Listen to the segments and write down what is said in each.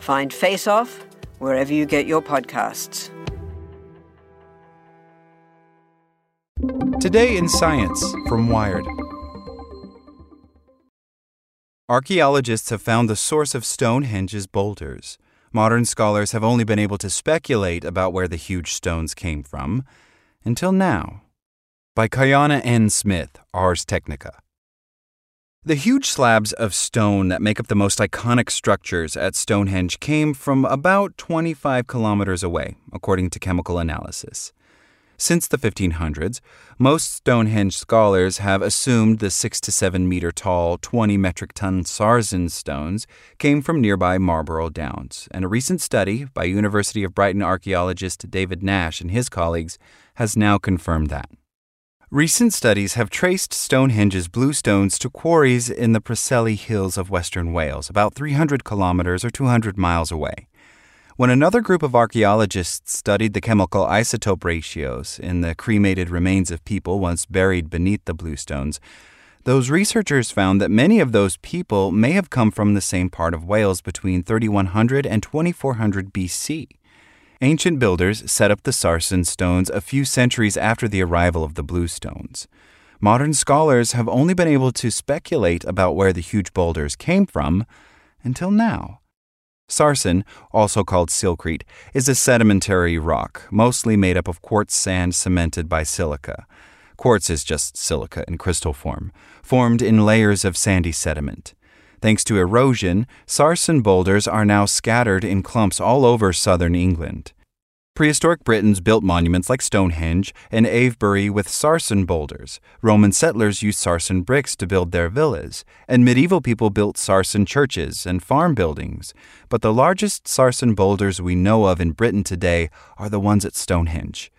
Find Face Off wherever you get your podcasts. Today in Science from Wired. Archaeologists have found the source of Stonehenge's boulders. Modern scholars have only been able to speculate about where the huge stones came from until now. By Kiona N. Smith, Ars Technica. The huge slabs of stone that make up the most iconic structures at Stonehenge came from about 25 kilometers away, according to chemical analysis. Since the 1500s, most Stonehenge scholars have assumed the 6 to 7 meter tall, 20 metric ton sarsen stones came from nearby Marlborough Downs, and a recent study by University of Brighton archaeologist David Nash and his colleagues has now confirmed that. Recent studies have traced Stonehenge's blue stones to quarries in the Preseli Hills of western Wales, about 300 kilometers or 200 miles away. When another group of archaeologists studied the chemical isotope ratios in the cremated remains of people once buried beneath the bluestones, those researchers found that many of those people may have come from the same part of Wales between 3100 and 2400 BC. Ancient builders set up the sarsen stones a few centuries after the arrival of the bluestones. Modern scholars have only been able to speculate about where the huge boulders came from until now. Sarsen, also called silcrete, is a sedimentary rock, mostly made up of quartz sand cemented by silica. Quartz is just silica in crystal form, formed in layers of sandy sediment. Thanks to erosion, sarsen boulders are now scattered in clumps all over southern England. Prehistoric Britons built monuments like Stonehenge and Avebury with sarsen boulders. Roman settlers used sarsen bricks to build their villas, and medieval people built sarsen churches and farm buildings. But the largest sarsen boulders we know of in Britain today are the ones at Stonehenge.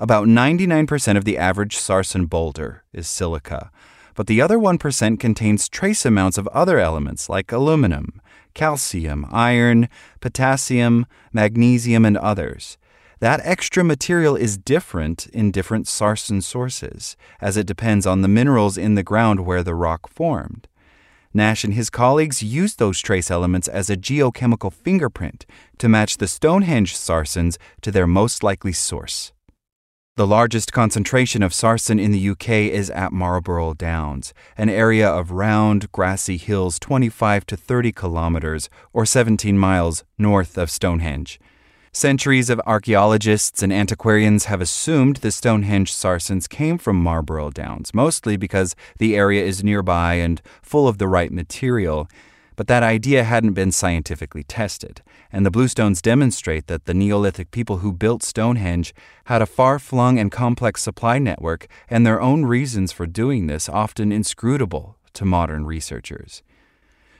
About 99% of the average sarsen boulder is silica, but the other 1% contains trace amounts of other elements like aluminum, calcium, iron, potassium, magnesium, and others. That extra material is different in different sarsen sources, as it depends on the minerals in the ground where the rock formed. Nash and his colleagues used those trace elements as a geochemical fingerprint to match the Stonehenge sarsens to their most likely source. The largest concentration of sarsen in the UK is at Marlborough Downs, an area of round, grassy hills 25 to 30 kilometers or 17 miles north of Stonehenge. Centuries of archaeologists and antiquarians have assumed the Stonehenge sarsens came from Marlborough Downs, mostly because the area is nearby and full of the right material. But that idea hadn't been scientifically tested, and the bluestones demonstrate that the Neolithic people who built Stonehenge had a far flung and complex supply network and their own reasons for doing this, often inscrutable to modern researchers.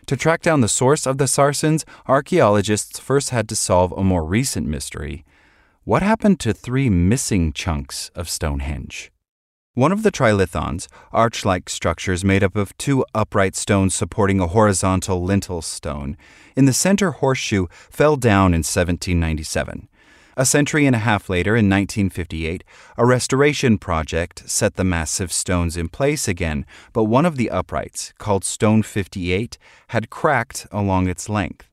To track down the source of the sarsens, archaeologists first had to solve a more recent mystery. What happened to three missing chunks of Stonehenge? One of the trilithons, arch like structures made up of two upright stones supporting a horizontal lintel stone, in the center horseshoe fell down in 1797. A century and a half later, in 1958, a restoration project set the massive stones in place again, but one of the uprights, called Stone 58, had cracked along its length.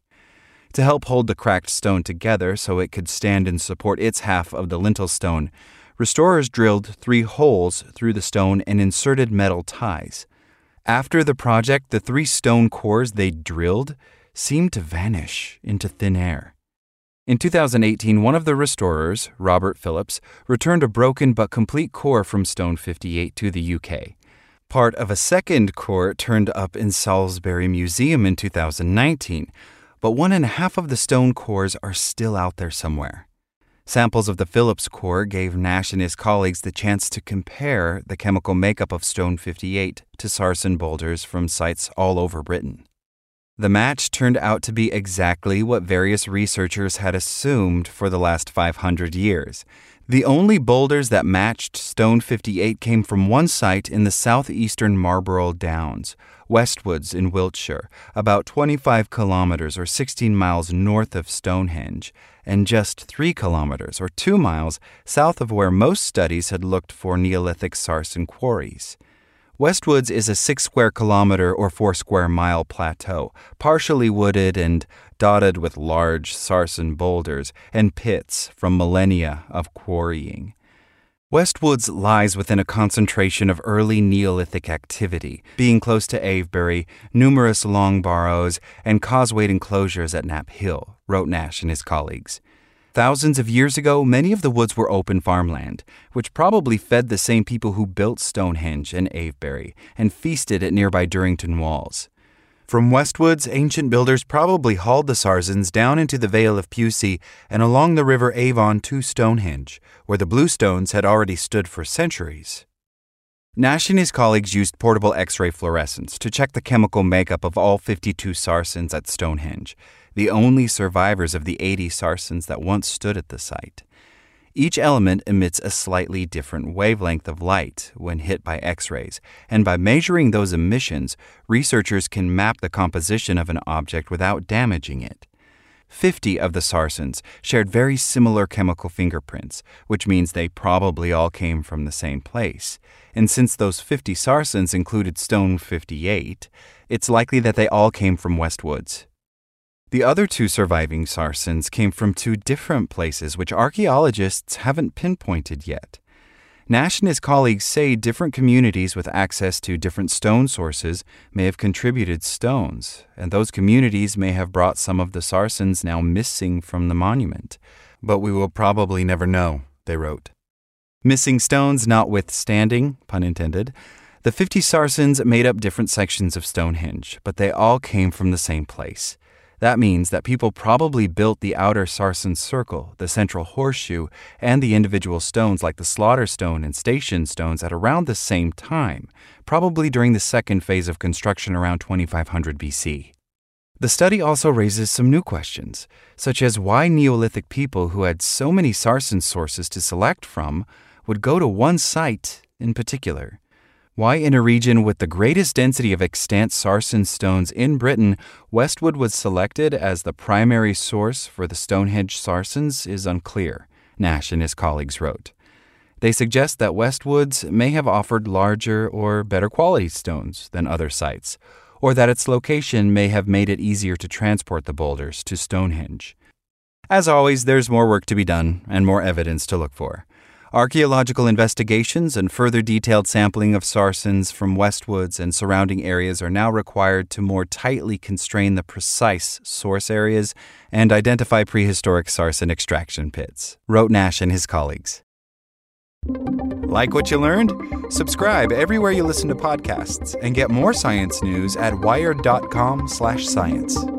To help hold the cracked stone together so it could stand and support its half of the lintel stone, restorers drilled three holes through the stone and inserted metal ties. After the project, the three stone cores they drilled seemed to vanish into thin air. In 2018, one of the restorers, Robert Phillips, returned a broken but complete core from Stone 58 to the UK. Part of a second core turned up in Salisbury Museum in 2019, but one and a half of the stone cores are still out there somewhere. Samples of the Phillips core gave Nash and his colleagues the chance to compare the chemical makeup of Stone 58 to sarsen boulders from sites all over Britain. The match turned out to be exactly what various researchers had assumed for the last 500 years. The only boulders that matched Stone 58 came from one site in the southeastern Marlborough Downs, Westwoods in Wiltshire, about 25 kilometers or 16 miles north of Stonehenge, and just 3 kilometers or 2 miles south of where most studies had looked for Neolithic sarsen quarries. Westwoods is a 6 square kilometer or 4 square mile plateau, partially wooded and dotted with large sarsen boulders and pits from millennia of quarrying. Westwoods lies within a concentration of early Neolithic activity, being close to Avebury, numerous long barrows, and causewayed enclosures at Knapp Hill, wrote Nash and his colleagues. Thousands of years ago, many of the woods were open farmland, which probably fed the same people who built Stonehenge and Avebury and feasted at nearby Durrington walls. From Westwoods, ancient builders probably hauled the Sarsens down into the Vale of Pewsey and along the River Avon to Stonehenge, where the bluestones had already stood for centuries. Nash and his colleagues used portable X ray fluorescence to check the chemical makeup of all 52 Sarsens at Stonehenge, the only survivors of the 80 Sarsens that once stood at the site. Each element emits a slightly different wavelength of light when hit by X rays, and by measuring those emissions, researchers can map the composition of an object without damaging it. 50 of the Sarsens shared very similar chemical fingerprints, which means they probably all came from the same place. And since those 50 Sarsens included Stone 58, it's likely that they all came from Westwoods. The other two surviving Sarsens came from two different places which archaeologists haven't pinpointed yet. Nash and his colleagues say different communities with access to different stone sources may have contributed stones, and those communities may have brought some of the Sarsens now missing from the monument. But we will probably never know, they wrote. Missing stones notwithstanding, pun intended, the 50 Sarsens made up different sections of Stonehenge, but they all came from the same place. That means that people probably built the outer Sarsen circle, the central horseshoe, and the individual stones like the slaughter stone and station stones at around the same time, probably during the second phase of construction around 2500 BC. The study also raises some new questions, such as why Neolithic people who had so many Sarsen sources to select from would go to one site in particular. Why, in a region with the greatest density of extant sarsen stones in Britain, Westwood was selected as the primary source for the Stonehenge sarsens is unclear, Nash and his colleagues wrote. They suggest that Westwoods may have offered larger or better quality stones than other sites, or that its location may have made it easier to transport the boulders to Stonehenge. As always, there's more work to be done and more evidence to look for. Archaeological investigations and further detailed sampling of sarsens from Westwoods and surrounding areas are now required to more tightly constrain the precise source areas and identify prehistoric sarsen extraction pits, wrote Nash and his colleagues. Like what you learned? Subscribe everywhere you listen to podcasts and get more science news at wired.com/science.